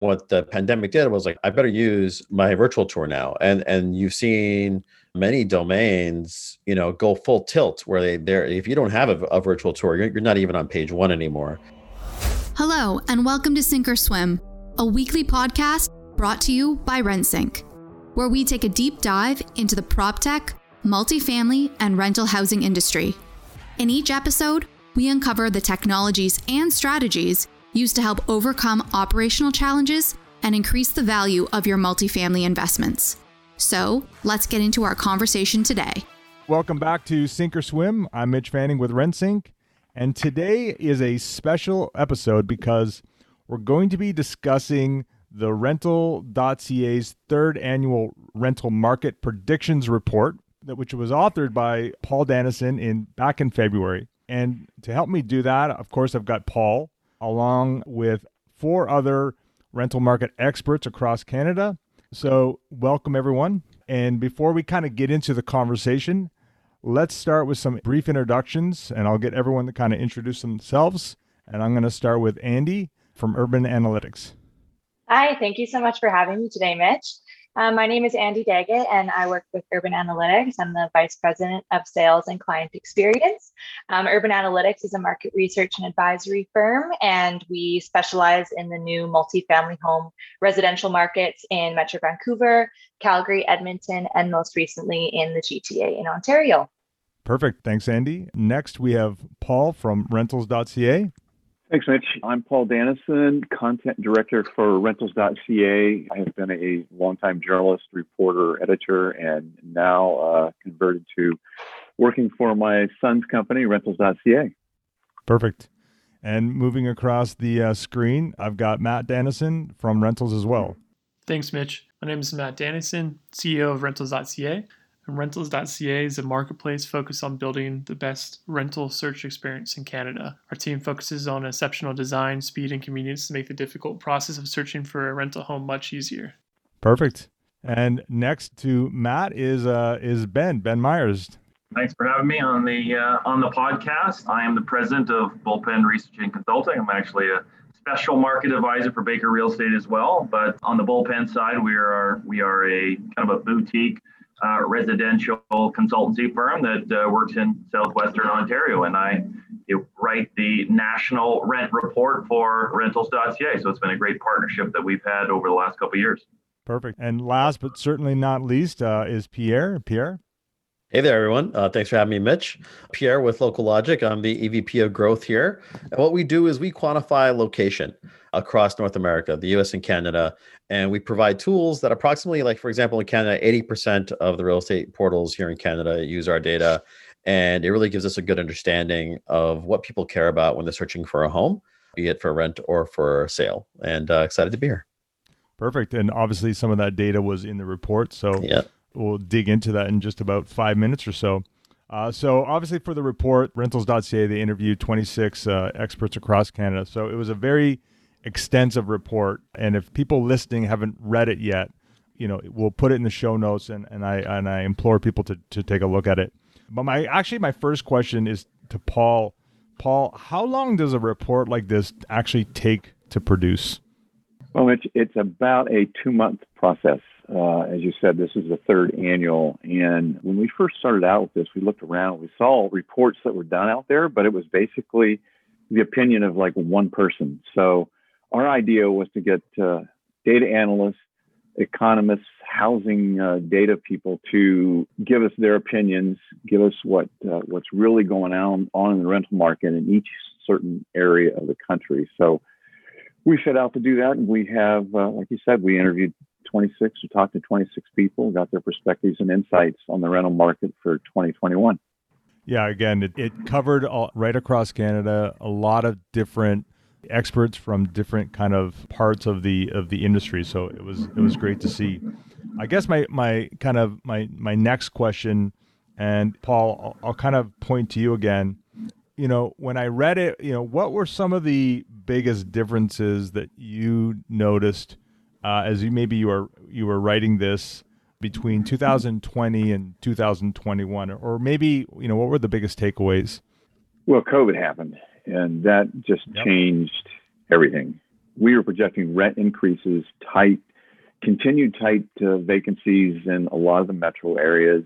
what the pandemic did was like I better use my virtual tour now, and and you've seen many domains, you know, go full tilt where they there if you don't have a, a virtual tour, you're, you're not even on page one anymore. Hello, and welcome to Sink or Swim, a weekly podcast brought to you by RentSync, where we take a deep dive into the prop tech, multifamily, and rental housing industry. In each episode, we uncover the technologies and strategies used to help overcome operational challenges and increase the value of your multifamily investments. So, let's get into our conversation today. Welcome back to Sink or Swim. I'm Mitch Fanning with RentSync, and today is a special episode because we're going to be discussing the rentals.ca's third annual rental market predictions report which was authored by Paul Danison in back in February. And to help me do that, of course, I've got Paul along with four other rental market experts across Canada. So, welcome everyone. And before we kind of get into the conversation, let's start with some brief introductions and I'll get everyone to kind of introduce themselves. And I'm going to start with Andy from Urban Analytics. Hi, thank you so much for having me today, Mitch. Um, my name is Andy Daggett, and I work with Urban Analytics. I'm the Vice President of Sales and Client Experience. Um, Urban Analytics is a market research and advisory firm, and we specialize in the new multifamily home residential markets in Metro Vancouver, Calgary, Edmonton, and most recently in the GTA in Ontario. Perfect. Thanks, Andy. Next, we have Paul from rentals.ca. Thanks, Mitch. I'm Paul Danison, content director for rentals.ca. I have been a longtime journalist, reporter, editor, and now uh, converted to working for my son's company, rentals.ca. Perfect. And moving across the uh, screen, I've got Matt Danison from Rentals as well. Thanks, Mitch. My name is Matt Danison, CEO of rentals.ca. And rentals.ca is a marketplace focused on building the best rental search experience in Canada. Our team focuses on exceptional design, speed, and convenience to make the difficult process of searching for a rental home much easier. Perfect. And next to Matt is uh, is Ben Ben Myers. Thanks for having me on the uh, on the podcast. I am the president of Bullpen Research and Consulting. I'm actually a special market advisor for Baker Real Estate as well. But on the Bullpen side, we are we are a kind of a boutique uh, residential consultancy firm that uh, works in southwestern Ontario, and I write the national rent report for rentals.ca. So it's been a great partnership that we've had over the last couple of years. Perfect. And last but certainly not least uh, is Pierre. Pierre. Hey there, everyone. Uh, thanks for having me, Mitch. Pierre with Local Logic. I'm the EVP of growth here. And what we do is we quantify location across North America, the US and Canada, and we provide tools that approximately, like for example, in Canada, 80% of the real estate portals here in Canada use our data. And it really gives us a good understanding of what people care about when they're searching for a home, be it for rent or for sale. And uh, excited to be here. Perfect. And obviously, some of that data was in the report. So, yeah we'll dig into that in just about five minutes or so. Uh, so obviously for the report, rentals.ca, they interviewed 26 uh, experts across Canada. So it was a very extensive report. And if people listening haven't read it yet, you know, we'll put it in the show notes and, and I and I implore people to, to take a look at it. But my actually my first question is to Paul. Paul, how long does a report like this actually take to produce? Well, it's it's about a two month process. Uh, as you said, this is the third annual. And when we first started out with this, we looked around, we saw reports that were done out there, but it was basically the opinion of like one person. So our idea was to get uh, data analysts, economists, housing uh, data people to give us their opinions, give us what uh, what's really going on on in the rental market in each certain area of the country. So we set out to do that, and we have, uh, like you said, we interviewed 26 we talked to 26 people, got their perspectives and insights on the rental market for 2021. Yeah, again, it, it covered all, right across Canada, a lot of different experts from different kind of parts of the of the industry. So it was it was great to see. I guess my my kind of my my next question, and Paul, I'll, I'll kind of point to you again. You know, when I read it, you know, what were some of the biggest differences that you noticed uh, as you maybe you were you were writing this between 2020 and 2021, or maybe you know what were the biggest takeaways? Well, COVID happened, and that just yep. changed everything. we were projecting rent increases, tight, continued tight uh, vacancies in a lot of the metro areas.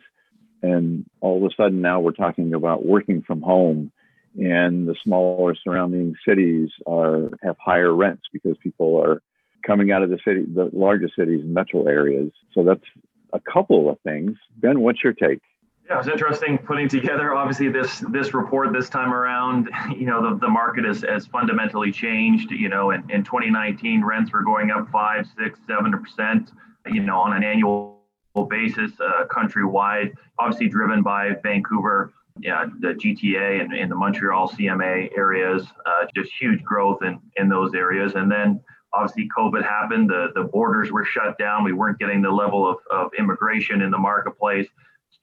And all of a sudden now we're talking about working from home and the smaller surrounding cities are have higher rents because people are coming out of the city, the largest cities metro areas. So that's a couple of things. Ben, what's your take? Yeah, it was interesting putting together obviously this this report this time around. You know, the, the market has, has fundamentally changed. You know, in, in 2019, rents were going up five, six, seven percent, you know, on an annual basis, uh, countrywide, obviously driven by Vancouver, yeah, the GTA and, and the Montreal CMA areas, uh, just huge growth in, in those areas. And then obviously COVID happened, the, the borders were shut down. We weren't getting the level of, of immigration in the marketplace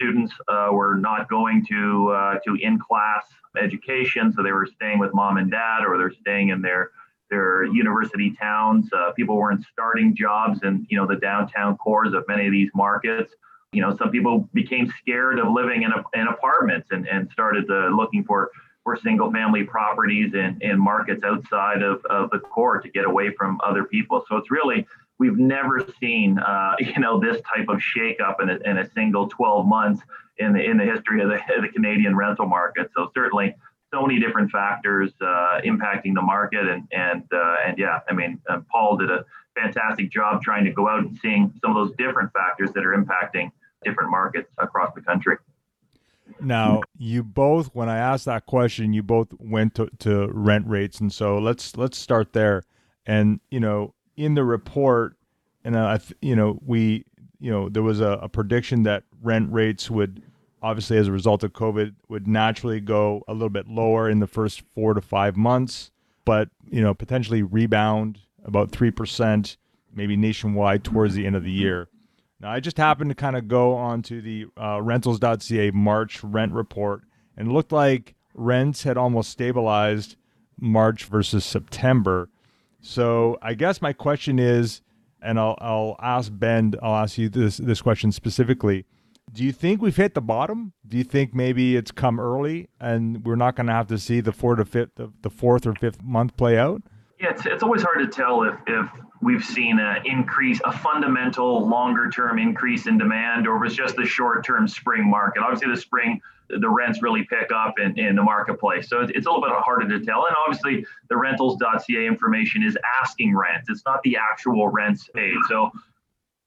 students uh, were not going to uh, to in-class education, so they were staying with mom and dad, or they're staying in their their university towns. Uh, people weren't starting jobs in you know the downtown cores of many of these markets. You know, some people became scared of living in, a, in apartments and, and started looking for for single family properties and, in markets outside of, of the core to get away from other people. So it's really we've never seen uh, you know this type of shakeup in a, in a single 12 months in the in the history of the, the Canadian rental market. So certainly so many different factors uh, impacting the market and and uh, and yeah, I mean uh, Paul did a fantastic job trying to go out and seeing some of those different factors that are impacting different markets across the country. Now, you both, when I asked that question, you both went to, to rent rates, and so let's let's start there. And you know, in the report, and I, you know, we, you know, there was a, a prediction that rent rates would obviously as a result of COVID would naturally go a little bit lower in the first four to five months, but you know potentially rebound about three percent, maybe nationwide towards the end of the year. Now I just happened to kind of go onto the uh, rentals.ca March rent report, and it looked like rents had almost stabilized March versus September. So I guess my question is, and I'll I'll ask Ben, I'll ask you this this question specifically. Do you think we've hit the bottom? Do you think maybe it's come early and we're not going to have to see the fifth, the, the fourth or fifth month play out? Yeah, it's, it's always hard to tell if, if we've seen an increase, a fundamental longer term increase in demand, or if it's just the short term spring market. Obviously, the spring the rents really pick up in, in the marketplace. So it's, it's a little bit harder to tell. And obviously, the rentals.ca information is asking rents, it's not the actual rents paid. So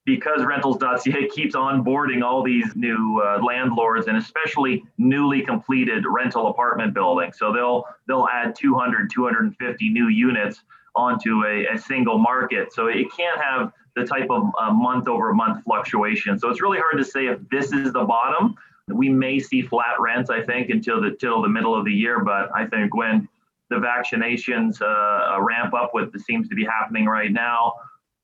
because rentals.ca keeps onboarding all these new uh, landlords and especially newly completed rental apartment buildings. So they'll they'll add 200 250 new units onto a, a single market. So it can't have the type of uh, month over month fluctuation. So it's really hard to say if this is the bottom. We may see flat rents, I think, until the till the middle of the year. But I think when the vaccinations uh, ramp up, what seems to be happening right now,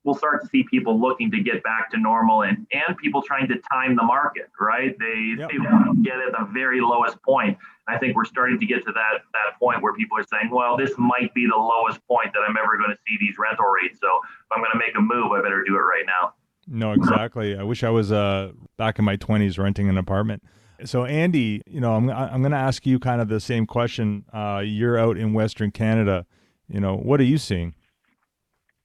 we'll start to see people looking to get back to normal and and people trying to time the market. Right? They yep. they get at the very lowest point. I think we're starting to get to that that point where people are saying, well, this might be the lowest point that I'm ever going to see these rental rates. So if I'm going to make a move, I better do it right now. No, exactly. I wish I was uh, back in my 20s renting an apartment. So, Andy, you know, I'm, I'm going to ask you kind of the same question. Uh, you're out in Western Canada. You know, what are you seeing?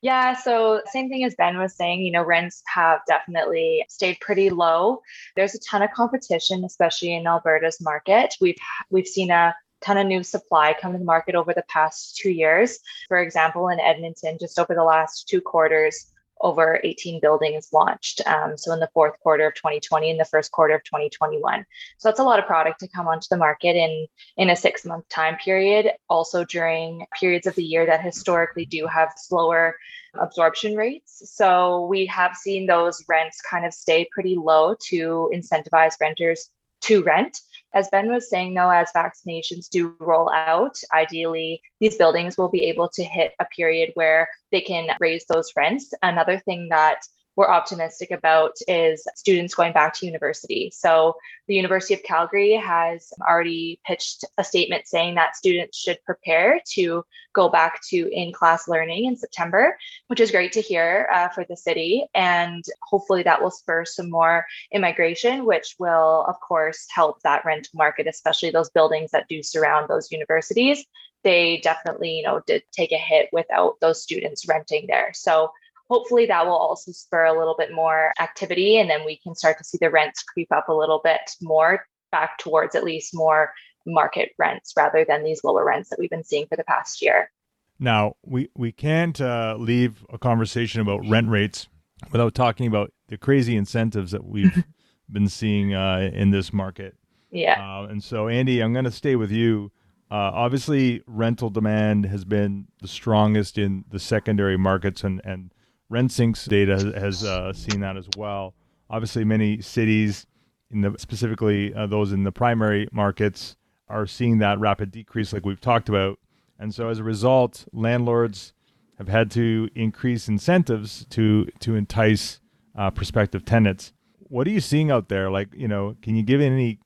Yeah, so same thing as Ben was saying, you know, rents have definitely stayed pretty low. There's a ton of competition, especially in Alberta's market. We've we've seen a ton of new supply come to the market over the past two years. For example, in Edmonton, just over the last two quarters, over 18 buildings launched. Um, so in the fourth quarter of 2020 and the first quarter of 2021. So that's a lot of product to come onto the market in in a six month time period. Also during periods of the year that historically do have slower absorption rates. So we have seen those rents kind of stay pretty low to incentivize renters to rent. As Ben was saying, though, as vaccinations do roll out, ideally these buildings will be able to hit a period where they can raise those rents. Another thing that we're optimistic about is students going back to university. So, the University of Calgary has already pitched a statement saying that students should prepare to go back to in class learning in September, which is great to hear uh, for the city. And hopefully, that will spur some more immigration, which will, of course, help that rental market, especially those buildings that do surround those universities they definitely, you know, did take a hit without those students renting there. So hopefully that will also spur a little bit more activity and then we can start to see the rents creep up a little bit more back towards at least more market rents rather than these lower rents that we've been seeing for the past year. Now, we, we can't uh, leave a conversation about rent rates without talking about the crazy incentives that we've been seeing uh, in this market. Yeah. Uh, and so, Andy, I'm going to stay with you. Uh, obviously, rental demand has been the strongest in the secondary markets, and, and RentSync's data has, uh, seen that as well. Obviously, many cities, in the specifically uh, those in the primary markets, are seeing that rapid decrease, like we've talked about. And so, as a result, landlords have had to increase incentives to to entice uh, prospective tenants. What are you seeing out there? Like, you know, can you give any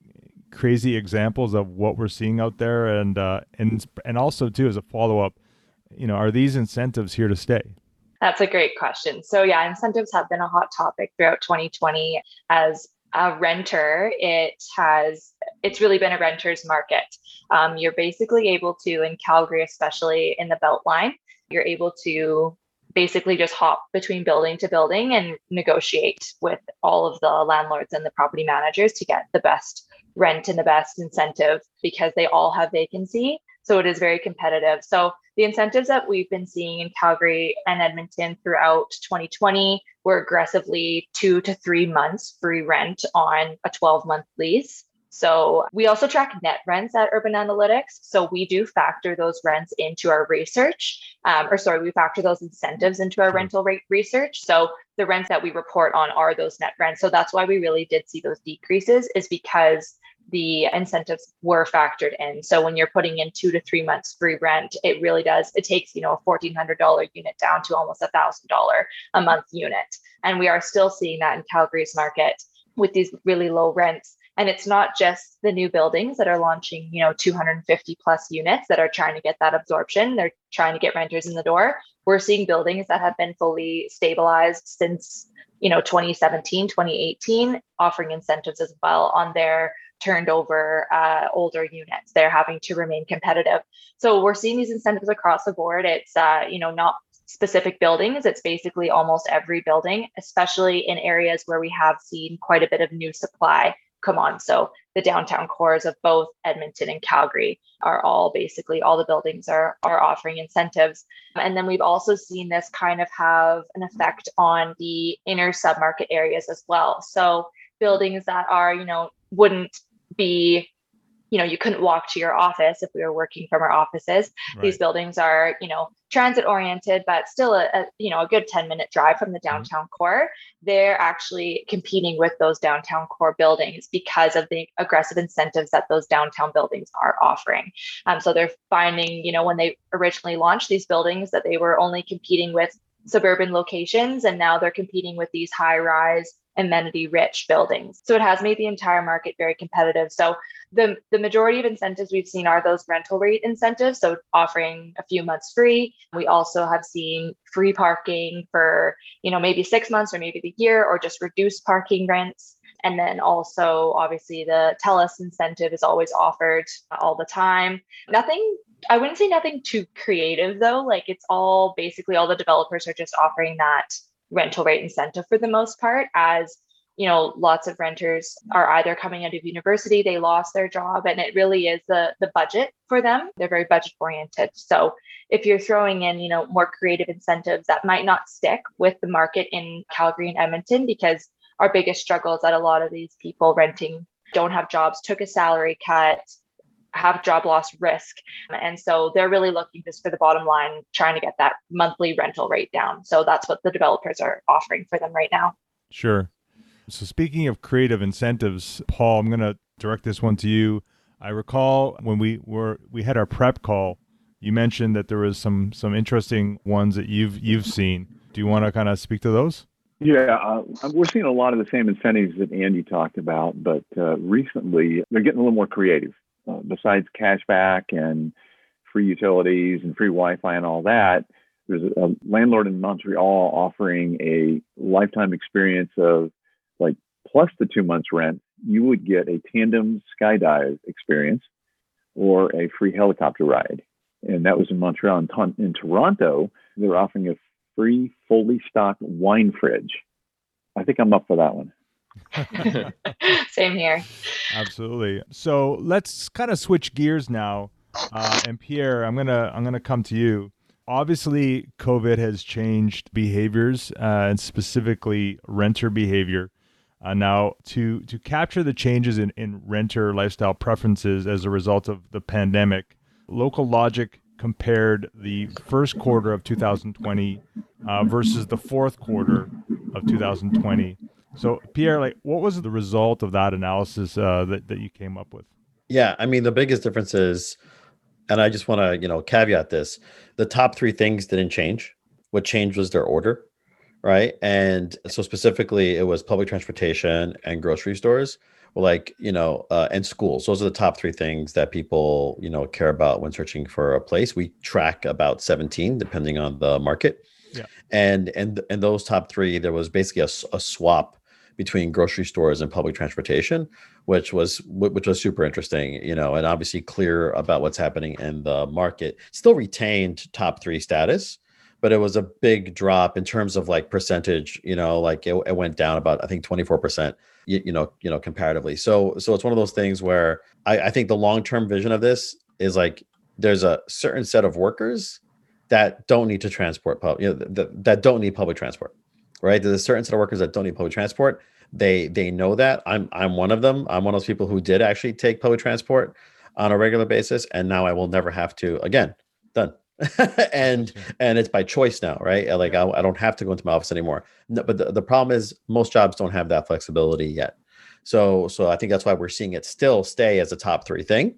crazy examples of what we're seeing out there, and uh, and and also too as a follow up, you know, are these incentives here to stay? That's a great question. So yeah, incentives have been a hot topic throughout 2020 as a renter, it has it's really been a renter's market. Um, you're basically able to in Calgary, especially in the Beltline, you're able to basically just hop between building to building and negotiate with all of the landlords and the property managers to get the best rent and the best incentive because they all have vacancy. So it is very competitive. So the incentives that we've been seeing in Calgary and Edmonton throughout 2020 were aggressively two to three months free rent on a 12 month lease. So we also track net rents at Urban Analytics. So we do factor those rents into our research, um, or sorry, we factor those incentives into our rental rate research. So the rents that we report on are those net rents. So that's why we really did see those decreases, is because the incentives were factored in. So when you're putting in two to three months free rent, it really does. It takes you know a fourteen hundred dollar unit down to almost a thousand dollar a month unit, and we are still seeing that in Calgary's market with these really low rents. And it's not just the new buildings that are launching, you know, 250 plus units that are trying to get that absorption. They're trying to get renters in the door. We're seeing buildings that have been fully stabilized since, you know, 2017, 2018, offering incentives as well on their turned over uh, older units. They're having to remain competitive. So we're seeing these incentives across the board. It's uh, you know not specific buildings. It's basically almost every building, especially in areas where we have seen quite a bit of new supply come on. So the downtown cores of both Edmonton and Calgary are all basically all the buildings are are offering incentives. And then we've also seen this kind of have an effect on the inner submarket areas as well. So buildings that are, you know, wouldn't be you know you couldn't walk to your office if we were working from our offices right. these buildings are you know transit oriented but still a, a, you know a good 10 minute drive from the mm-hmm. downtown mm-hmm. core they're actually competing with those downtown core buildings because of the aggressive incentives that those downtown buildings are offering um, so they're finding you know when they originally launched these buildings that they were only competing with suburban locations and now they're competing with these high rise amenity rich buildings. So it has made the entire market very competitive. So the, the majority of incentives we've seen are those rental rate incentives. So offering a few months free. We also have seen free parking for, you know, maybe six months or maybe the year or just reduced parking rents. And then also, obviously, the TELUS incentive is always offered all the time. Nothing, I wouldn't say nothing too creative though. Like it's all basically all the developers are just offering that rental rate incentive for the most part as you know lots of renters are either coming out of university they lost their job and it really is the the budget for them. They're very budget oriented. So if you're throwing in you know more creative incentives that might not stick with the market in calgary and edmonton because our biggest struggle is that a lot of these people renting don't have jobs took a salary cut have job loss risk. And so they're really looking just for the bottom line, trying to get that monthly rental rate down. So that's what the developers are offering for them right now. Sure. So speaking of creative incentives, Paul, I'm going to direct this one to you. I recall when we were we had our prep call, you mentioned that there was some some interesting ones that you've you've seen. Do you want to kind of speak to those? Yeah, uh, we're seeing a lot of the same incentives that Andy talked about, but uh, recently they're getting a little more creative uh, besides cashback and free utilities and free Wi-Fi and all that, there's a, landlord in Montreal offering a lifetime experience of like plus the two months rent, you would get a tandem skydive experience or a free helicopter ride. and that was in Montreal. In, in Toronto, they were offering a free, fully stocked wine fridge. I think I'm up for that one. Same here. Absolutely. So let's kind of switch gears now. Uh, and Pierre, I'm gonna I'm gonna come to you. Obviously, COVID has changed behaviors uh, and specifically renter behavior. Uh, now, to to capture the changes in, in renter lifestyle preferences as a result of the pandemic, Local Logic compared the first quarter of 2020 uh, versus the fourth quarter of 2020. So, Pierre, like, what was the result of that analysis uh, that that you came up with? Yeah, I mean, the biggest difference is, and I just want to you know caveat this: the top three things didn't change. What changed was their order right? And so specifically, it was public transportation and grocery stores, like you know, uh, and schools. Those are the top three things that people you know care about when searching for a place. We track about seventeen, depending on the market. Yeah. And and and those top three, there was basically a, a swap between grocery stores and public transportation, which was which was super interesting, you know, and obviously clear about what's happening in the market. Still retained top three status, but it was a big drop in terms of like percentage you know like it, it went down about i think 24% you, you, know you know comparatively so so it's one of those things where i, I think the long-term vision of this is like there's a certain set of workers that don't need to transport public you know that, that don't need public transport right there's a certain set of workers that don't need public transport they they know that i'm i'm one of them i'm one of those people who did actually take public transport on a regular basis and now i will never have to again done and and it's by choice now, right? Like I, I, don't have to go into my office anymore. No, but the, the problem is most jobs don't have that flexibility yet. So so I think that's why we're seeing it still stay as a top three thing.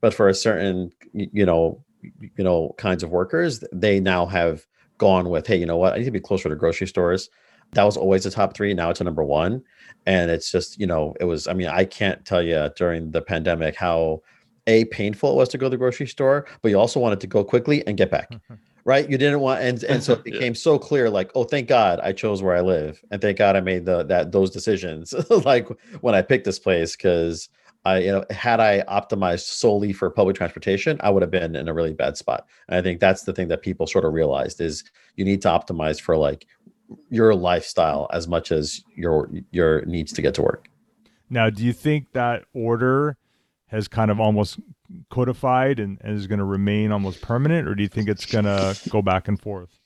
But for a certain you know you know kinds of workers, they now have gone with, hey, you know what? I need to be closer to grocery stores. That was always the top three. Now it's a number one. And it's just, you know, it was, I mean, I can't tell you during the pandemic how a painful it was to go to the grocery store, but you also wanted to go quickly and get back. right? You didn't want and and so it became so clear like, oh, thank God I chose where I live. And thank God I made the that those decisions like when I picked this place cuz I you know had I optimized solely for public transportation, I would have been in a really bad spot. And I think that's the thing that people sort of realized is you need to optimize for like your lifestyle as much as your your needs to get to work. Now, do you think that order has kind of almost codified and, and is going to remain almost permanent, or do you think it's going to go back and forth?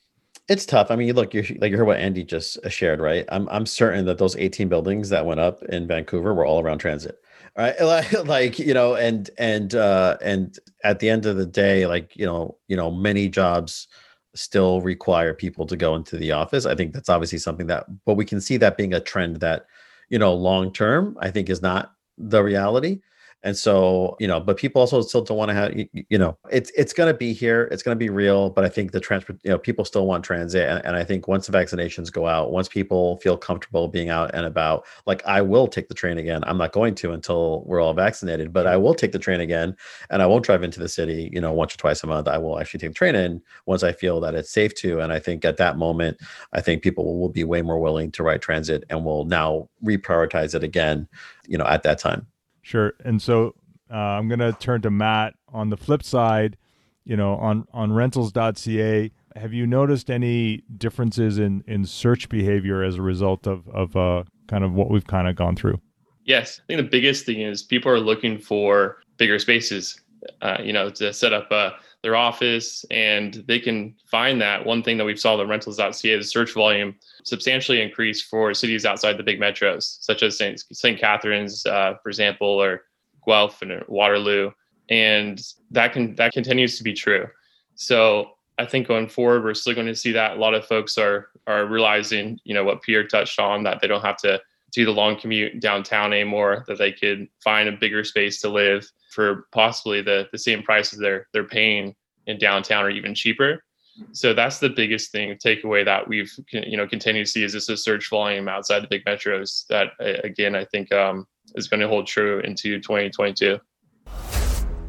It's tough. I mean, you look, you like you heard what Andy just uh, shared, right? I'm I'm certain that those 18 buildings that went up in Vancouver were all around transit, right? Like, you know, and and uh, and at the end of the day, like you know, you know, many jobs still require people to go into the office. I think that's obviously something that, but we can see that being a trend that, you know, long term, I think is not the reality. And so, you know, but people also still don't want to have, you, you know, it's it's going to be here, it's going to be real. But I think the transport, you know, people still want transit, and, and I think once the vaccinations go out, once people feel comfortable being out and about, like I will take the train again. I'm not going to until we're all vaccinated, but I will take the train again, and I won't drive into the city, you know, once or twice a month. I will actually take the train in once I feel that it's safe to. And I think at that moment, I think people will be way more willing to ride transit and will now reprioritize it again, you know, at that time. Sure. And so uh, I'm going to turn to Matt on the flip side, you know, on, on rentals.ca. Have you noticed any differences in, in search behavior as a result of, of uh, kind of what we've kind of gone through? Yes. I think the biggest thing is people are looking for bigger spaces, uh, you know, to set up uh, their office and they can find that. One thing that we've saw the rentals.ca, the search volume substantially increase for cities outside the big metros, such as St. St. Catharines, uh, for example, or Guelph and Waterloo, and that can that continues to be true. So I think going forward, we're still going to see that a lot of folks are are realizing, you know, what Pierre touched on, that they don't have to do the long commute downtown anymore, that they could find a bigger space to live for possibly the the same prices they're they're paying in downtown or even cheaper so that's the biggest thing takeaway that we've you know continue to see is this a search volume outside the big metros that again i think um, is going to hold true into 2022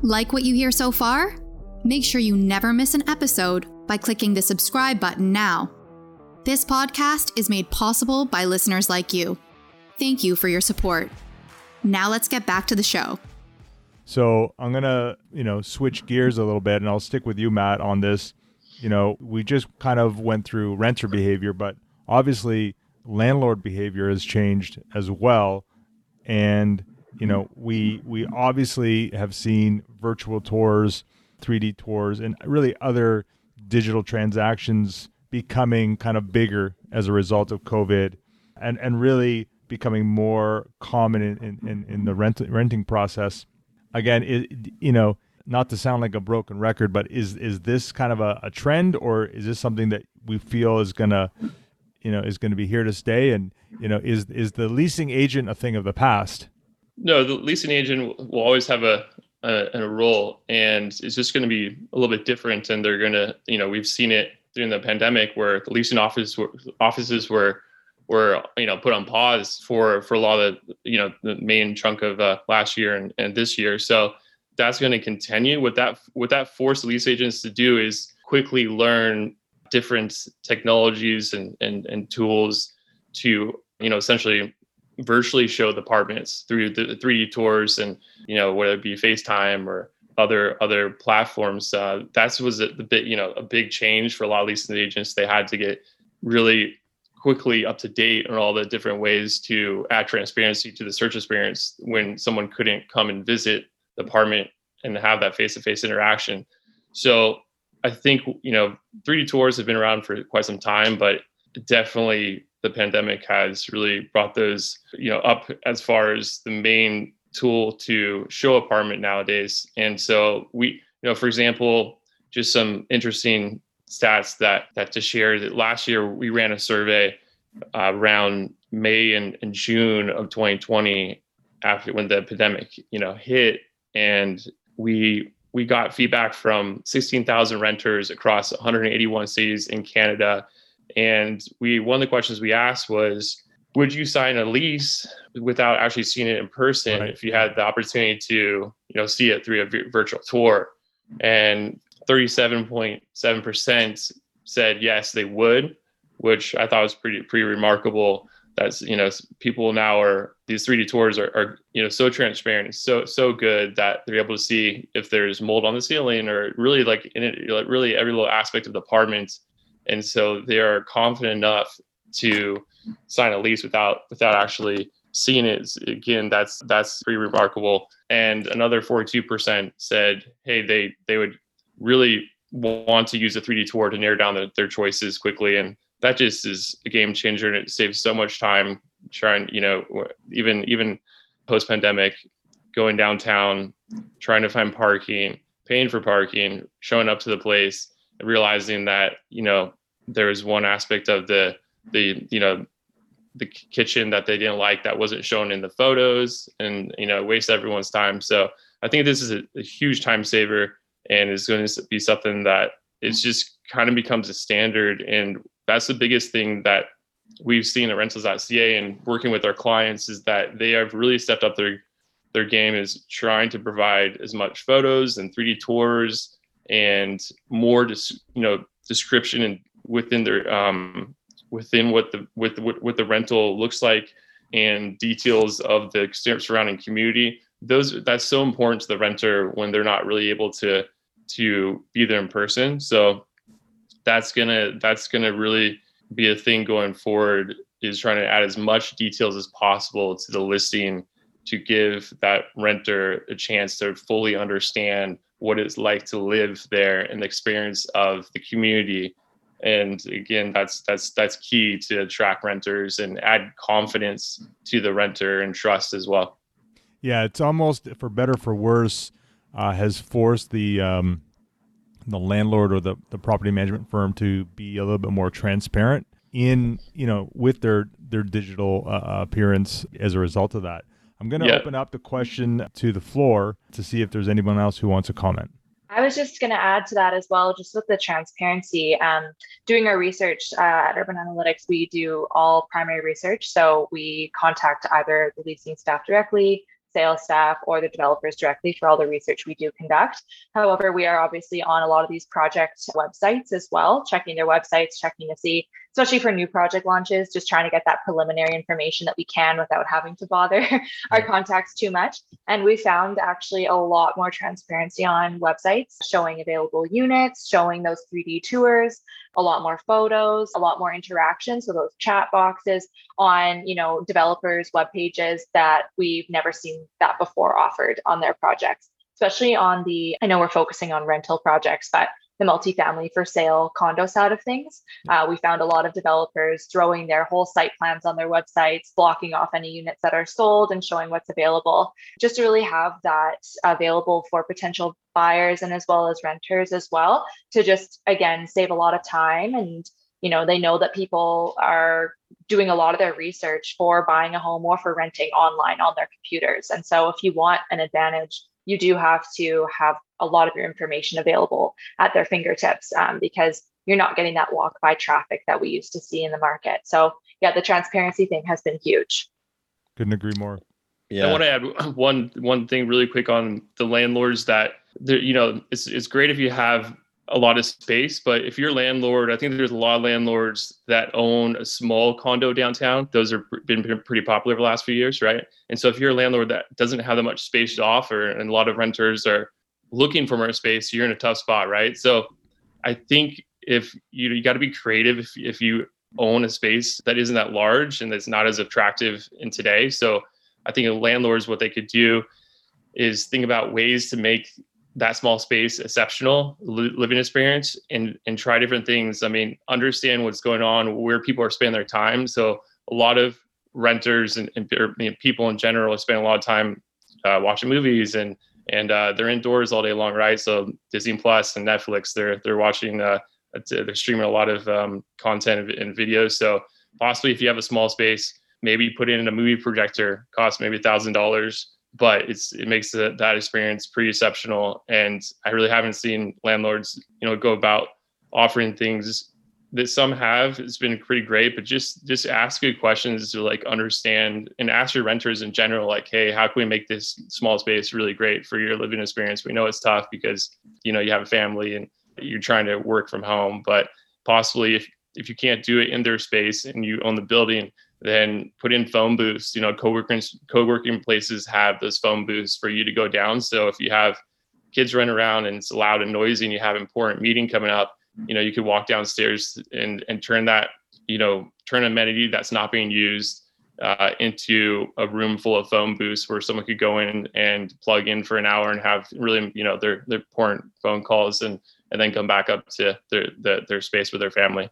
like what you hear so far? Make sure you never miss an episode by clicking the subscribe button now. This podcast is made possible by listeners like you. Thank you for your support. Now let's get back to the show. So I'm gonna, you know, switch gears a little bit, and I'll stick with you, Matt, on this. You know, we just kind of went through renter behavior, but obviously landlord behavior has changed as well, and you know, we we obviously have seen virtual tours, 3D tours, and really other digital transactions becoming kind of bigger as a result of COVID, and and really becoming more common in in, in the rent, renting process. Again, it, you know, not to sound like a broken record, but is is this kind of a, a trend, or is this something that we feel is gonna, you know, is to be here to stay? And you know, is is the leasing agent a thing of the past? No, the leasing agent will always have a a, a role, and it's just going to be a little bit different. And they're going to, you know, we've seen it during the pandemic where the leasing office were, offices were were you know put on pause for for a lot of you know the main chunk of uh, last year and, and this year so that's going to continue. What that what that forced lease agents to do is quickly learn different technologies and and, and tools to you know essentially virtually show the apartments through the 3d tours and you know whether it be facetime or other other platforms. Uh, that was a, the bit you know a big change for a lot of leasing agents. They had to get really quickly up to date on all the different ways to add transparency to the search experience when someone couldn't come and visit the apartment and have that face-to-face interaction. So I think you know 3D tours have been around for quite some time, but definitely the pandemic has really brought those you know up as far as the main tool to show apartment nowadays. And so we you know for example just some interesting stats that that to share that last year we ran a survey uh, around May and, and June of 2020 after when the pandemic you know hit and we we got feedback from 16,000 renters across 181 cities in Canada and we one of the questions we asked was would you sign a lease without actually seeing it in person right. if you had the opportunity to you know see it through a virtual tour and 37.7% said yes, they would, which I thought was pretty pretty remarkable. That's you know people now are these 3D tours are, are you know so transparent and so so good that they're able to see if there's mold on the ceiling or really like in it like really every little aspect of the apartment, and so they are confident enough to sign a lease without without actually seeing it again that's that's pretty remarkable and another 42% said hey they they would really want to use a 3D tour to narrow down the, their choices quickly. And that just is a game changer and it saves so much time trying, you know, even, even post pandemic, going downtown, trying to find parking, paying for parking, showing up to the place, realizing that, you know, there was one aspect of the, the, you know, the kitchen that they didn't like that wasn't shown in the photos and, you know, waste everyone's time. So I think this is a, a huge time saver and is going to be something that it's just kind of becomes a standard. And that's the biggest thing that we've seen at rentals.ca and working with our clients is that they have really stepped up their their game is trying to provide as much photos and 3D tours and more just you know description and within their um, within what the with what, what the rental looks like and details of the surrounding community those that's so important to the renter when they're not really able to to be there in person. So that's gonna that's gonna really be a thing going forward is trying to add as much details as possible to the listing to give that renter a chance to fully understand what it's like to live there and the experience of the community. And again that's that's that's key to attract renters and add confidence to the renter and trust as well. Yeah it's almost for better for worse uh, has forced the um, the landlord or the, the property management firm to be a little bit more transparent in you know with their their digital uh, appearance as a result of that. I'm going to yeah. open up the question to the floor to see if there's anyone else who wants to comment. I was just going to add to that as well, just with the transparency. Um, doing our research uh, at Urban Analytics, we do all primary research. So we contact either the leasing staff directly, sales staff or the developers directly for all the research we do conduct. However, we are obviously on a lot of these project websites as well, checking their websites, checking to see especially for new project launches, just trying to get that preliminary information that we can without having to bother our contacts too much. And we found actually a lot more transparency on websites showing available units, showing those 3D tours, a lot more photos, a lot more interaction. So those chat boxes on, you know, developers' web pages that we've never seen that before offered on their projects, especially on the, I know we're focusing on rental projects, but the multifamily for sale condo side of things. Uh, we found a lot of developers throwing their whole site plans on their websites, blocking off any units that are sold and showing what's available, just to really have that available for potential buyers and as well as renters as well to just again save a lot of time and you know they know that people are doing a lot of their research for buying a home or for renting online on their computers. And so if you want an advantage you do have to have a lot of your information available at their fingertips um, because you're not getting that walk by traffic that we used to see in the market. So yeah, the transparency thing has been huge. Couldn't agree more. Yeah. I want to add one one thing really quick on the landlords that you know it's it's great if you have a lot of space. But if you're a landlord, I think there's a lot of landlords that own a small condo downtown. Those have been pretty popular the last few years, right? And so if you're a landlord that doesn't have that much space to offer, and a lot of renters are looking for more space, you're in a tough spot, right? So I think if you you got to be creative if if you own a space that isn't that large and that's not as attractive in today. So I think landlords what they could do is think about ways to make that small space exceptional living experience and and try different things i mean understand what's going on where people are spending their time so a lot of renters and, and people in general spend a lot of time uh, watching movies and and uh, they're indoors all day long right so disney plus and netflix they're they're watching uh, they're streaming a lot of um, content and videos so possibly if you have a small space maybe put in a movie projector cost maybe a thousand dollars but it's it makes the, that experience pretty exceptional. And I really haven't seen landlords, you know, go about offering things that some have. It's been pretty great, but just just ask good questions to like understand and ask your renters in general, like, hey, how can we make this small space really great for your living experience? We know it's tough because you know you have a family and you're trying to work from home, but possibly if if you can't do it in their space and you own the building, then put in phone booths. You know, co-working co-working places have those phone booths for you to go down. So if you have kids running around and it's loud and noisy and you have important meeting coming up, you know, you could walk downstairs and and turn that, you know, turn amenity that's not being used uh, into a room full of phone booths where someone could go in and plug in for an hour and have really, you know, their their important phone calls and and then come back up to their their, their space with their family.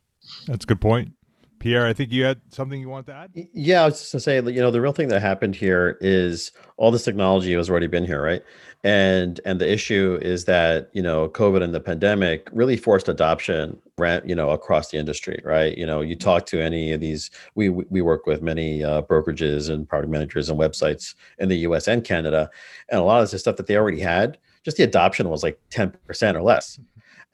That's a good point. Pierre, I think you had something you want to add. Yeah, I was just gonna say, you know, the real thing that happened here is all this technology has already been here, right? And and the issue is that you know, COVID and the pandemic really forced adoption, you know, across the industry, right? You know, you talk to any of these. We we work with many uh, brokerages and property managers and websites in the U.S. and Canada, and a lot of this is stuff that they already had. Just the adoption was like ten percent or less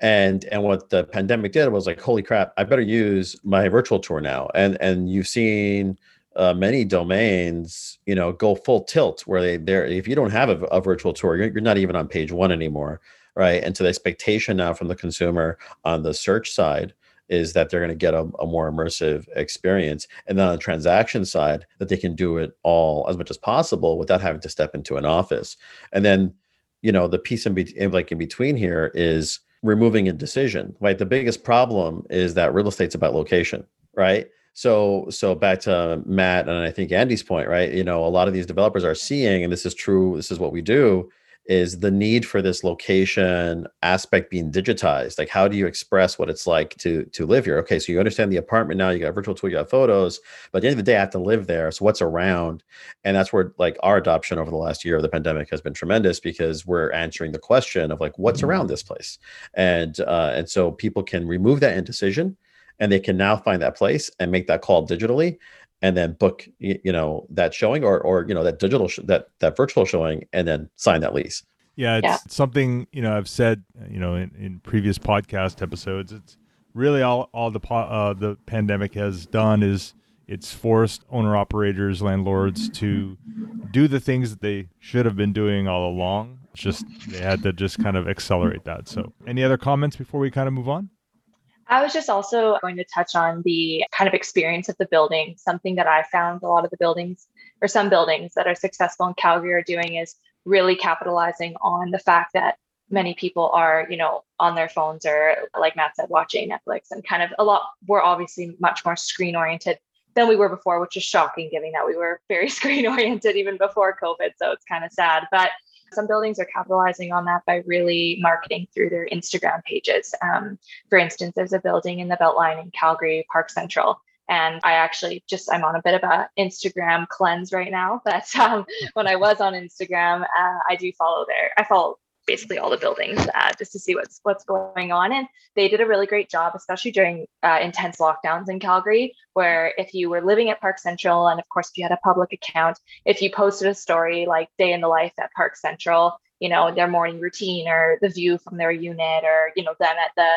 and and what the pandemic did was like holy crap i better use my virtual tour now. And and you've seen uh, many domains you know go full tilt where they there if you don't have a, a virtual tour you're, you're not even on page one anymore right? And so the expectation now from the consumer on the search side is that they're going to get a, a, more immersive experience. And then on the transaction side that they can do it all as much as possible without having to step into an office. And then you know the piece in be- like in between here is removing a decision, right? The biggest problem is that real estate's about location, right? So, so back to Matt and I think Andy's point, right? You know, a lot of these developers are seeing, and this is true. This is what we do, is the need for this location aspect being digitized? Like how do you express what it's like to to live here? Okay so you understand the apartment now you got virtual tour you got photos but at the end of the day i have to live there. So what's around? And that's where like our adoption over the last year of the pandemic has been tremendous because we're answering the question of like what's around this place? And uh, and so people can remove that indecision and they can now find that place and make that call digitally and then book you know that showing or or you know that digital sh- that that virtual showing and then sign that lease. Yeah it's yeah. something you know i've said you know in, in previous podcast episodes it's really all all the uh, the pandemic has done is it's forced owner operators landlords to do the things that they should have been doing all along. It's just they had to just kind of accelerate that. So any other comments before we kind of move on I was just also going to touch on the kind of experience of the building. Something that I found a lot of the buildings or some buildings that are successful in Calgary are doing is really capitalizing on the fact that many people are, you know, on their phones or like Matt said, watching Netflix and kind of a lot, we're obviously much more screen oriented than we were before, which is shocking given that we were very screen oriented even before COVID. So it's kind of sad. But some buildings are capitalizing on that by really marketing through their Instagram pages. Um, for instance, there's a building in the Beltline in Calgary, Park Central. And I actually just, I'm on a bit of a Instagram cleanse right now. But um, when I was on Instagram, uh, I do follow there. I follow basically all the buildings uh, just to see what's what's going on. And they did a really great job, especially during uh, intense lockdowns in Calgary, where if you were living at Park Central, and of course if you had a public account, if you posted a story like day in the life at Park Central, you know their morning routine or the view from their unit, or you know them at the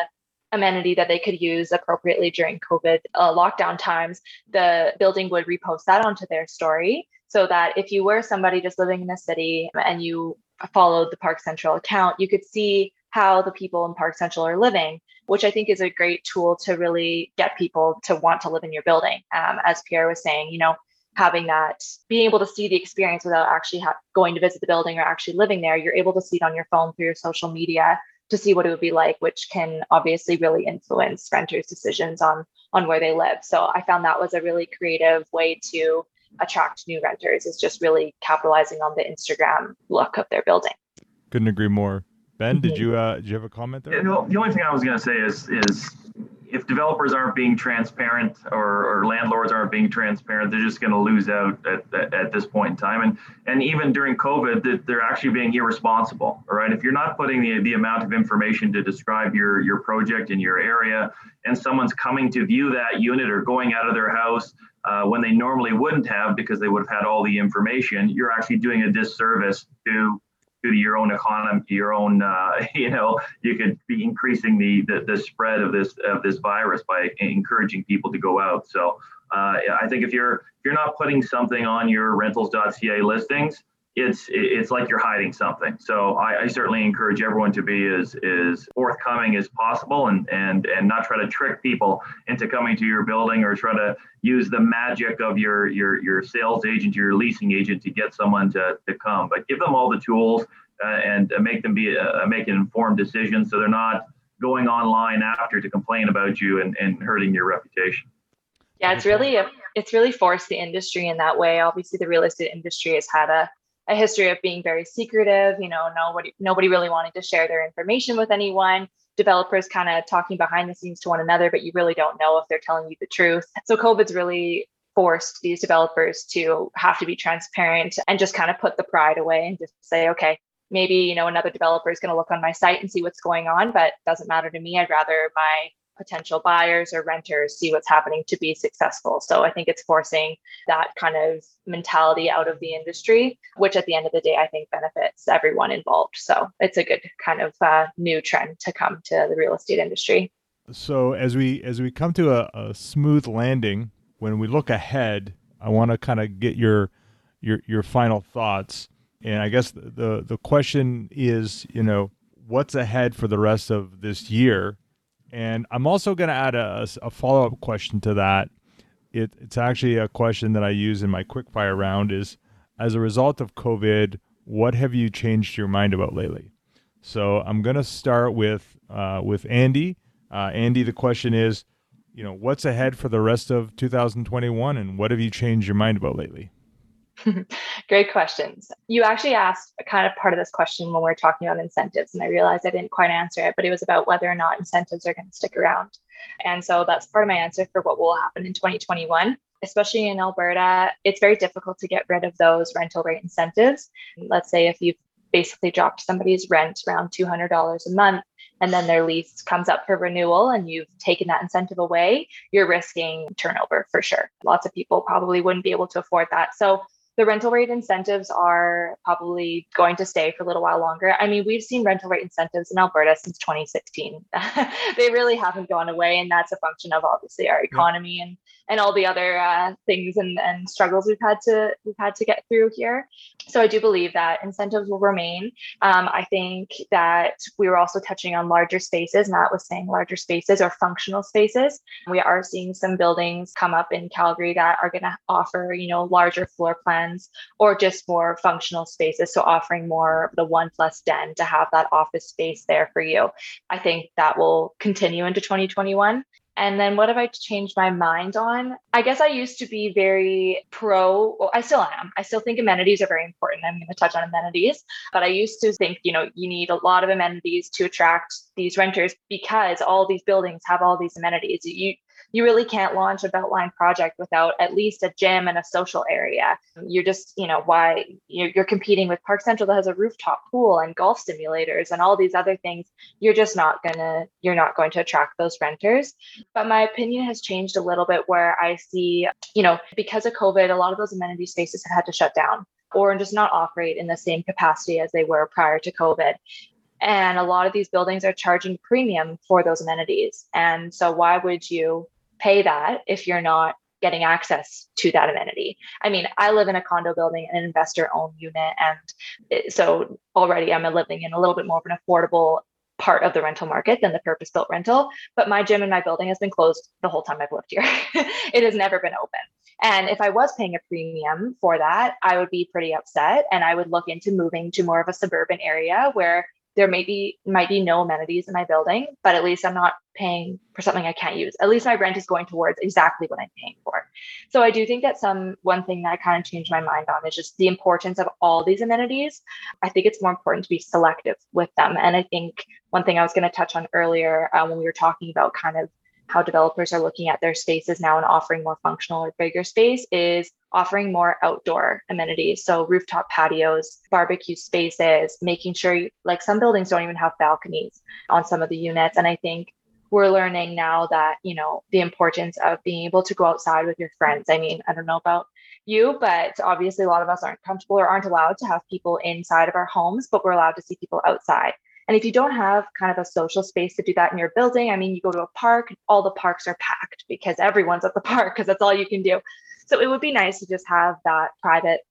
amenity that they could use appropriately during COVID uh, lockdown times, the building would repost that onto their story so that if you were somebody just living in a city and you followed the Park Central account, you could see how the people in Park Central are living, which I think is a great tool to really get people to want to live in your building. Um, as Pierre was saying, you know, having that, being able to see the experience without actually ha- going to visit the building or actually living there, you're able to see it on your phone through your social media to see what it would be like, which can obviously really influence renters' decisions on on where they live. So I found that was a really creative way to attract new renters is just really capitalizing on the Instagram look of their building. Couldn't agree more. Ben, did mm-hmm. you uh, did you have a comment there? Yeah, no, the only thing I was going to say is is if developers aren't being transparent or, or landlords aren't being transparent, they're just going to lose out at, at, at, this point in time. And and even during COVID, they're actually being irresponsible. All right, if you're not putting the, the amount of information to describe your your project in your area, and someone's coming to view that unit or going out of their house uh, when they normally wouldn't have because they would have had all the information, you're actually doing a disservice to to your own economy, your own, uh, you know, you could be increasing the, the, the spread of this of this virus by encouraging people to go out. So uh, I think if you're if you're not putting something on your rentals.ca listings, it's it's like you're hiding something. So I, I, certainly encourage everyone to be as as forthcoming as possible and and and not try to trick people into coming to your building or try to use the magic of your your your sales agent, your leasing agent to get someone to to come. But give them all the tools uh, and uh, make them be uh, make an informed decision so they're not going online after to complain about you and, and hurting your reputation. Yeah, it's really it's really forced the industry in that way. Obviously, the real estate industry has had a a history of being very secretive. You know, nobody nobody really wanting to share their information with anyone. Developers kind of talking behind the scenes to one another, but you really don't know if they're telling you the truth. So COVID's really forced these developers to have to be transparent and just kind of put the pride away and just say, okay, maybe you know another developer is going to look on my site and see what's going on, but doesn't matter to me. I'd rather my potential buyers or renters see what's happening to be successful. So I think it's forcing that kind of mentality out of the industry, which at the end of the day, I think benefits everyone involved. So it's a good kind of uh, new trend to come to the real estate industry. So as we as we come to a, a smooth landing, when we look ahead, I want to kind of get your your your final thoughts. And I guess the the question is, you know, what's ahead for the rest of this year and I'm also going to add a, a follow up question to that. It, it's actually a question that I use in my quickfire round is as a result of COVID, what have you changed your mind about lately? So I'm going to start with uh, with Andy. Uh, Andy, the question is, you know, what's ahead for the rest of 2021, and what have you changed your mind about lately? Great questions. You actually asked a kind of part of this question when we were talking about incentives, and I realized I didn't quite answer it, but it was about whether or not incentives are going to stick around. And so that's part of my answer for what will happen in 2021. Especially in Alberta, it's very difficult to get rid of those rental rate incentives. Let's say if you've basically dropped somebody's rent around $200 a month and then their lease comes up for renewal and you've taken that incentive away, you're risking turnover for sure. Lots of people probably wouldn't be able to afford that. So the rental rate incentives are probably going to stay for a little while longer. I mean, we've seen rental rate incentives in Alberta since 2016. they really haven't gone away, and that's a function of obviously our economy and and all the other uh, things and, and struggles we've had to we've had to get through here. So I do believe that incentives will remain. Um, I think that we were also touching on larger spaces. Matt was saying larger spaces or functional spaces. We are seeing some buildings come up in Calgary that are going to offer you know larger floor plans or just more functional spaces. So offering more the one plus den to have that office space there for you. I think that will continue into 2021. And then what have I changed my mind on? I guess I used to be very pro, well, I still am. I still think amenities are very important. I'm going to touch on amenities, but I used to think, you know, you need a lot of amenities to attract these renters because all these buildings have all these amenities. You you really can't launch a Beltline project without at least a gym and a social area. You're just, you know, why you're, competing with Park Central that has a rooftop pool and golf simulators and all these other things. You're just not gonna, you're not going to attract those renters. But my opinion has changed a little bit where I see, you know, because of COVID, a lot of those amenity spaces have had to shut down or just not operate in the same capacity as they were prior to COVID. And a lot of these buildings are charging premium for those amenities. And so, why would you pay that if you're not getting access to that amenity. I mean, I live in a condo building, an investor owned unit. And so already I'm living in a little bit more of an affordable part of the rental market than the purpose built rental. But my gym in my building has been closed the whole time I've lived here. it has never been open. And if I was paying a premium for that, I would be pretty upset and I would look into moving to more of a suburban area where there may be might be no amenities in my building, but at least I'm not paying for something I can't use. At least my rent is going towards exactly what I'm paying for. So I do think that some one thing that I kind of changed my mind on is just the importance of all these amenities. I think it's more important to be selective with them. And I think one thing I was going to touch on earlier uh, when we were talking about kind of how developers are looking at their spaces now and offering more functional or bigger space is offering more outdoor amenities. So rooftop patios, barbecue spaces, making sure you, like some buildings don't even have balconies on some of the units. And I think we're learning now that, you know, the importance of being able to go outside with your friends. I mean, I don't know about you, but obviously a lot of us aren't comfortable or aren't allowed to have people inside of our homes, but we're allowed to see people outside. And if you don't have kind of a social space to do that in your building, I mean, you go to a park, all the parks are packed because everyone's at the park because that's all you can do. So it would be nice to just have that private,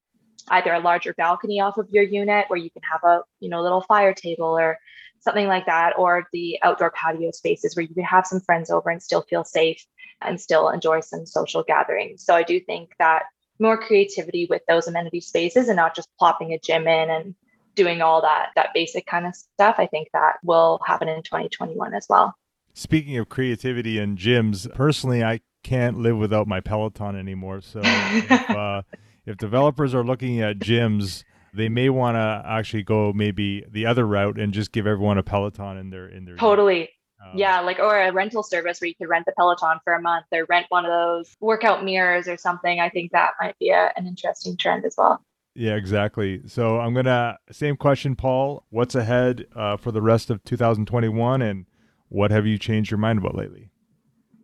either a larger balcony off of your unit where you can have a, you know, little fire table or something like that, or the outdoor patio spaces where you can have some friends over and still feel safe and still enjoy some social gatherings. So I do think that more creativity with those amenity spaces and not just plopping a gym in and doing all that that basic kind of stuff i think that will happen in 2021 as well speaking of creativity and gyms personally i can't live without my peloton anymore so if, uh, if developers are looking at gyms they may want to actually go maybe the other route and just give everyone a peloton in their in their totally um, yeah, like or a rental service where you could rent the Peloton for a month or rent one of those workout mirrors or something. I think that might be a, an interesting trend as well. Yeah, exactly. So I'm gonna same question, Paul. What's ahead uh, for the rest of 2021, and what have you changed your mind about lately?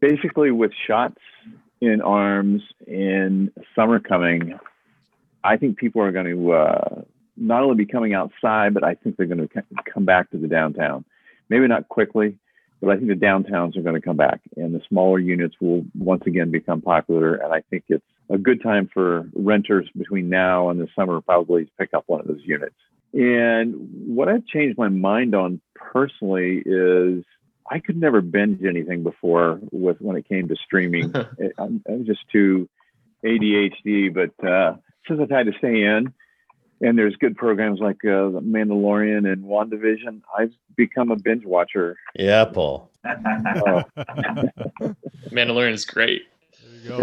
Basically, with shots in arms in summer coming, I think people are going to uh, not only be coming outside, but I think they're going to come back to the downtown. Maybe not quickly, but I think the downtowns are going to come back, and the smaller units will once again become popular. And I think it's a good time for renters between now and the summer probably to pick up one of those units. And what I've changed my mind on personally is I could never binge anything before with when it came to streaming. I'm, I'm, just too ADHD, but uh, since I've had to stay in, and there's good programs like uh, The Mandalorian and WandaVision, I've become a binge watcher. Yeah, Paul. Mandalorian is great. There you go.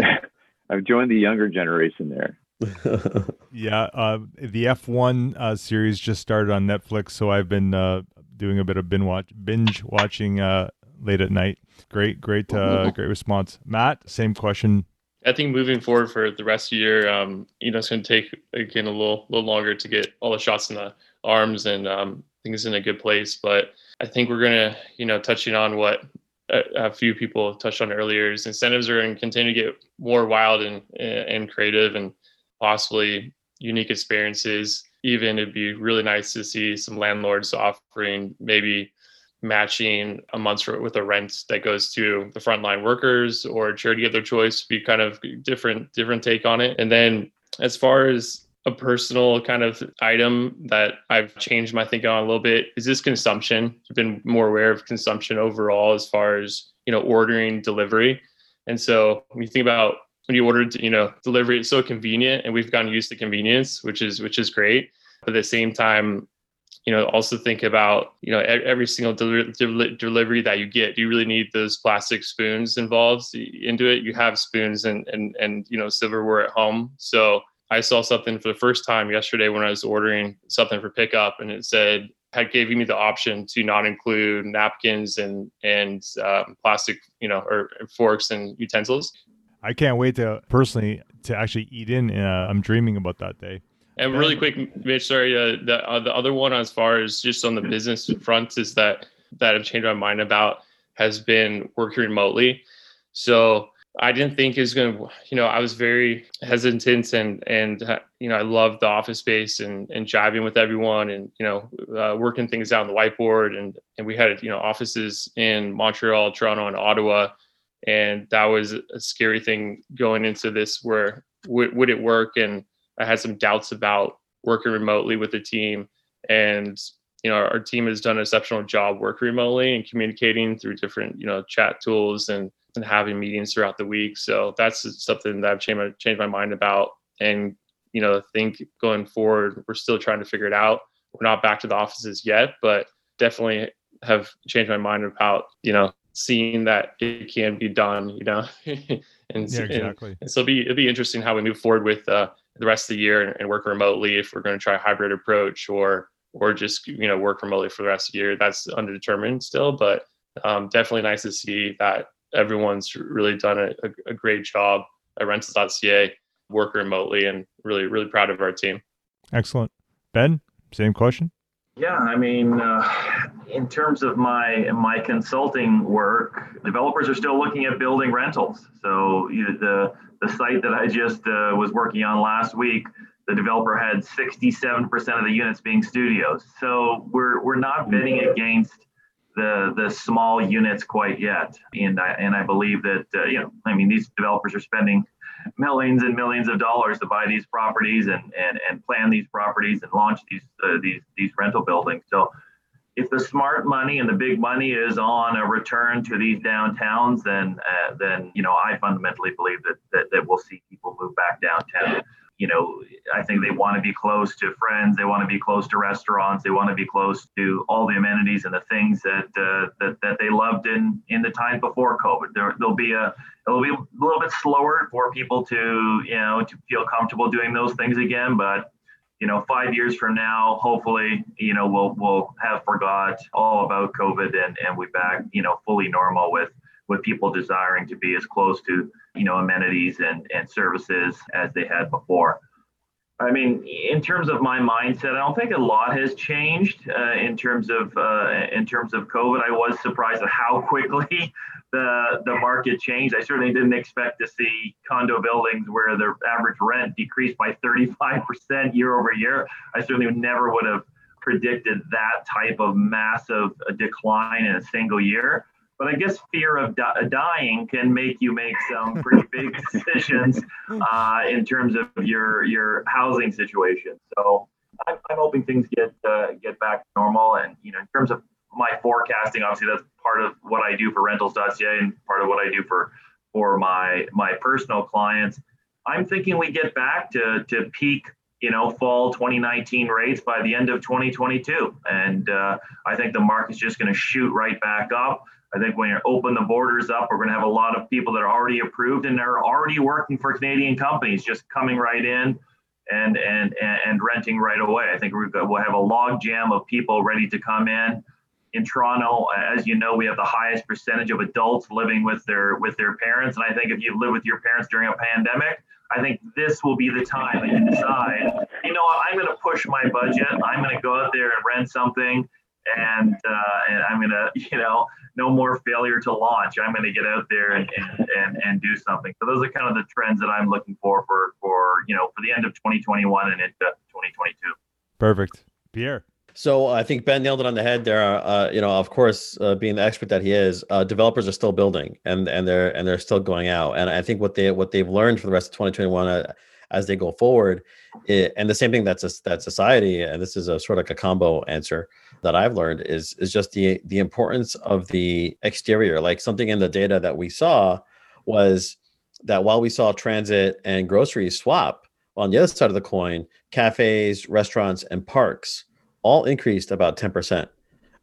I've joined the younger generation there. yeah, uh, the F1 uh, series just started on Netflix, so I've been uh, doing a bit of binge, watch, binge watching uh, late at night. Great, great, uh, great response. Matt, same question. I think moving forward for the rest of the year, um, you know, it's going to take again a little, little longer to get all the shots in the arms, and um, I think it's in a good place. But I think we're going to, you know, touching on what a, few people touched on earlier is incentives are going to continue to get more wild and and creative and possibly unique experiences. Even it'd be really nice to see some landlords offering maybe matching a month's rent with a rent that goes to the frontline workers or charity of their choice be kind of different different take on it and then as far as a personal kind of item that I've changed my thinking on a little bit is this consumption. I've been more aware of consumption overall as far as, you know, ordering delivery. And so when you think about when you order, you know, delivery, it's so convenient and we've gotten used to convenience, which is, which is great. But at the same time, you know, also think about, you know, every single del- del- delivery that you get, do you really need those plastic spoons involved into it? You have spoons and, and, and, you know, silverware at home. So I saw something for the first time yesterday when I was ordering something for pickup, and it said had gave me the option to not include napkins and and um, plastic, you know, or forks and utensils. I can't wait to personally to actually eat in. Uh, I'm dreaming about that day. And really quick, Mitch, sorry, uh, the uh, the other one as far as just on the business front is that that I've changed my mind about has been working remotely. So I didn't think it was going to, you know, I was very hesitant and, and, uh, you know, I loved the office space and, and jiving with everyone and, you know, uh, working things out on the whiteboard. And, and we had, you know, offices in Montreal, Toronto, and Ottawa. And that was a scary thing going into this where w- would it work? And I had some doubts about working remotely with the team. And, you know, our, our team has done an exceptional job working remotely and communicating through different, you know, chat tools and, and having meetings throughout the week. So that's something that I've changed my, changed my mind about. And, you know, I think going forward, we're still trying to figure it out. We're not back to the offices yet, but definitely have changed my mind about, you know, seeing that it can be done, you know, and, yeah, exactly. And, and, so it'll be, it'll be interesting how we move forward with uh, the rest of the year and, and work remotely if we're going to try a hybrid approach or, or just, you know, work remotely for the rest of the year. That's undetermined still, but um, definitely nice to see that everyone's really done a, a, great job at rentals.ca, work remotely, and really, really proud of our team. Excellent. Ben, same question. Yeah, I mean, uh, in terms of my my consulting work, developers are still looking at building rentals. So you know, the the site that I just uh, was working on last week, the developer had 67% of the units being studios. So we're we're not bidding against the the small units quite yet. And I and I believe that uh, you know, I mean, these developers are spending millions and millions of dollars to buy these properties and and, and plan these properties and launch these uh, these these rental buildings. So if the smart money and the big money is on a return to these downtowns, then uh, then you know I fundamentally believe that, that that we'll see people move back downtown you know, I think they want to be close to friends. They want to be close to restaurants. They want to be close to all the amenities and the things that uh, that, that they loved in in the time before COVID. There, there'll be a it'll be a little bit slower for people to you know to feel comfortable doing those things again, but you know, five years from now, hopefully, you know, we'll we'll have forgot all about COVID and and we back, you know, fully normal with with people desiring to be as close to you know amenities and, and services as they had before. I mean, in terms of my mindset, I don't think a lot has changed uh, in terms of uh, in terms of COVID. I was surprised at how quickly the the market changed. I certainly didn't expect to see condo buildings where the average rent decreased by 35% year over year. I certainly never would have predicted that type of massive decline in a single year. But I guess fear of di- dying can make you make some pretty big decisions uh, in terms of your your housing situation. So I'm, I'm hoping things get uh, get back to normal. And you know, in terms of my forecasting, obviously that's part of what I do for Rentals.ca and part of what I do for for my my personal clients. I'm thinking we get back to to peak you know, fall 2019 rates by the end of 2022. And uh, I think the market's just going to shoot right back up. I think when you open the borders up, we're going to have a lot of people that are already approved and are already working for Canadian companies just coming right in and and and renting right away. I think we will have a log jam of people ready to come in. In Toronto, as you know, we have the highest percentage of adults living with their with their parents, and I think if you live with your parents during a pandemic, I think this will be the time that you decide, you know I'm going to push my budget. I'm going to go out there and rent something and, uh, and I'm gonna, you know, no more failure to launch. I'm gonna get out there and, and, and, and do something. So those are kind of the trends that I'm looking for for for you know for the end of 2021 and into 2022. Perfect, Pierre. So I think Ben nailed it on the head. There are, uh, you know, of course, uh, being the expert that he is, uh, developers are still building and and they're and they're still going out. And I think what they what they've learned for the rest of 2021 uh, as they go forward, it, and the same thing that's a, that society, and this is a sort of like a combo answer that I've learned is is just the the importance of the exterior. Like something in the data that we saw was that while we saw transit and groceries swap on the other side of the coin, cafes, restaurants, and parks all increased about 10%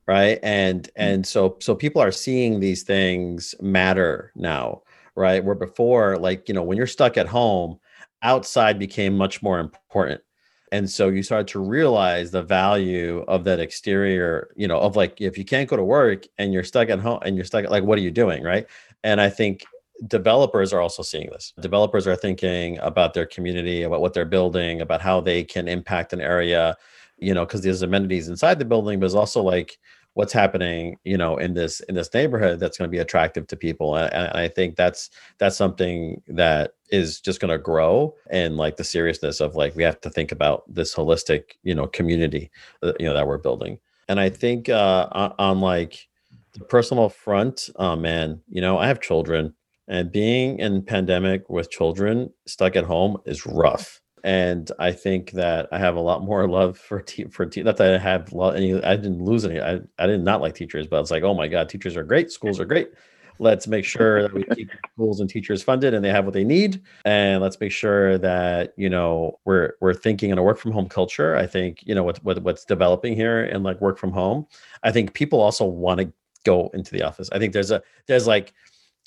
right and hmm. and so so people are seeing these things matter now right where before like you know when you're stuck at home outside became much more important and so you start to realize the value of that exterior you know of like if you can't go to work and you're stuck at home and you're stuck like what are you doing right? And i think developers are also seeing this. Developers are thinking about their community about what they're building about how they can impact an area you know, because there's amenities inside the building, but it's also like what's happening, you know, in this in this neighborhood that's going to be attractive to people. And, and, I think that's that's something that is just going to grow and like the seriousness of like we have to think about this holistic, you know, community, uh, you know, that we're building. And I think uh, on, on like the personal front, oh man, you know, I have children and being in pandemic with children stuck at home is rough and I think that I have a lot more love for te- for te- not that I have any I didn't lose any I, I did not like teachers but it's like oh my god teachers are great schools are great. Let's make sure that we keep schools and teachers funded and they have what they need and let's make sure that you know we're we're thinking in a work from home culture. I think you know what, what what's developing here and like work from home I think people also want to go into the office. I think there's a there's like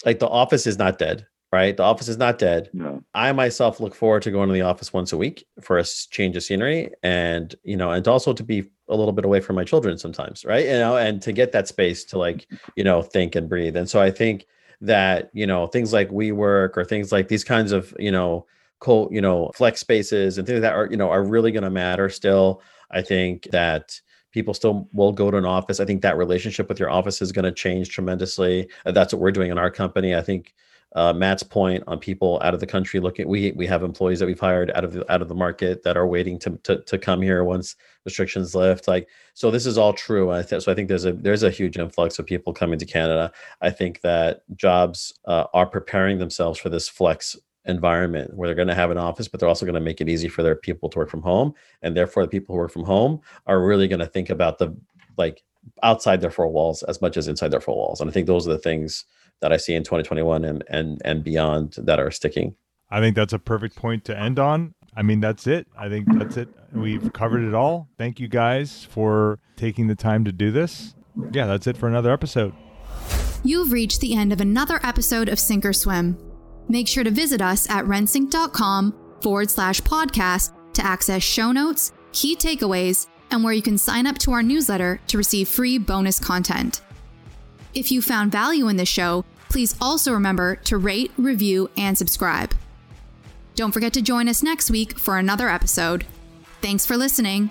like the office is not dead right? The office is not dead. No. I myself look forward to going to the office once a week for a change of scenery and, you know, and also to be a little bit away from my children sometimes, right? You know, and to get that space to like, you know, think and breathe. And so I think that, you know, things like WeWork or things like these kinds of, you know, cool, you know, flex spaces and things that are, you know, are really going to matter still. I think that people still will go to an office. I think that relationship with your office is going to change tremendously. That's what we're doing in our company. I think uh, Matt's point on people out of the country looking. We we have employees that we've hired out of the out of the market that are waiting to to, to come here once restrictions lift. Like so, this is all true. I th- so I think there's a there's a huge influx of people coming to Canada. I think that jobs uh, are preparing themselves for this flex environment where they're going to have an office, but they're also going to make it easy for their people to work from home, and therefore the people who work from home are really going to think about the like outside their four walls as much as inside their four walls. And I think those are the things that I see in 2021 and and and beyond that are sticking. I think that's a perfect point to end on. I mean, that's it. I think that's it. We've covered it all. Thank you guys for taking the time to do this. Yeah, that's it for another episode. You've reached the end of another episode of Sink or Swim. Make sure to visit us at rentsync.com forward slash podcast to access show notes, key takeaways, and where you can sign up to our newsletter to receive free bonus content. If you found value in this show, please also remember to rate, review, and subscribe. Don't forget to join us next week for another episode. Thanks for listening.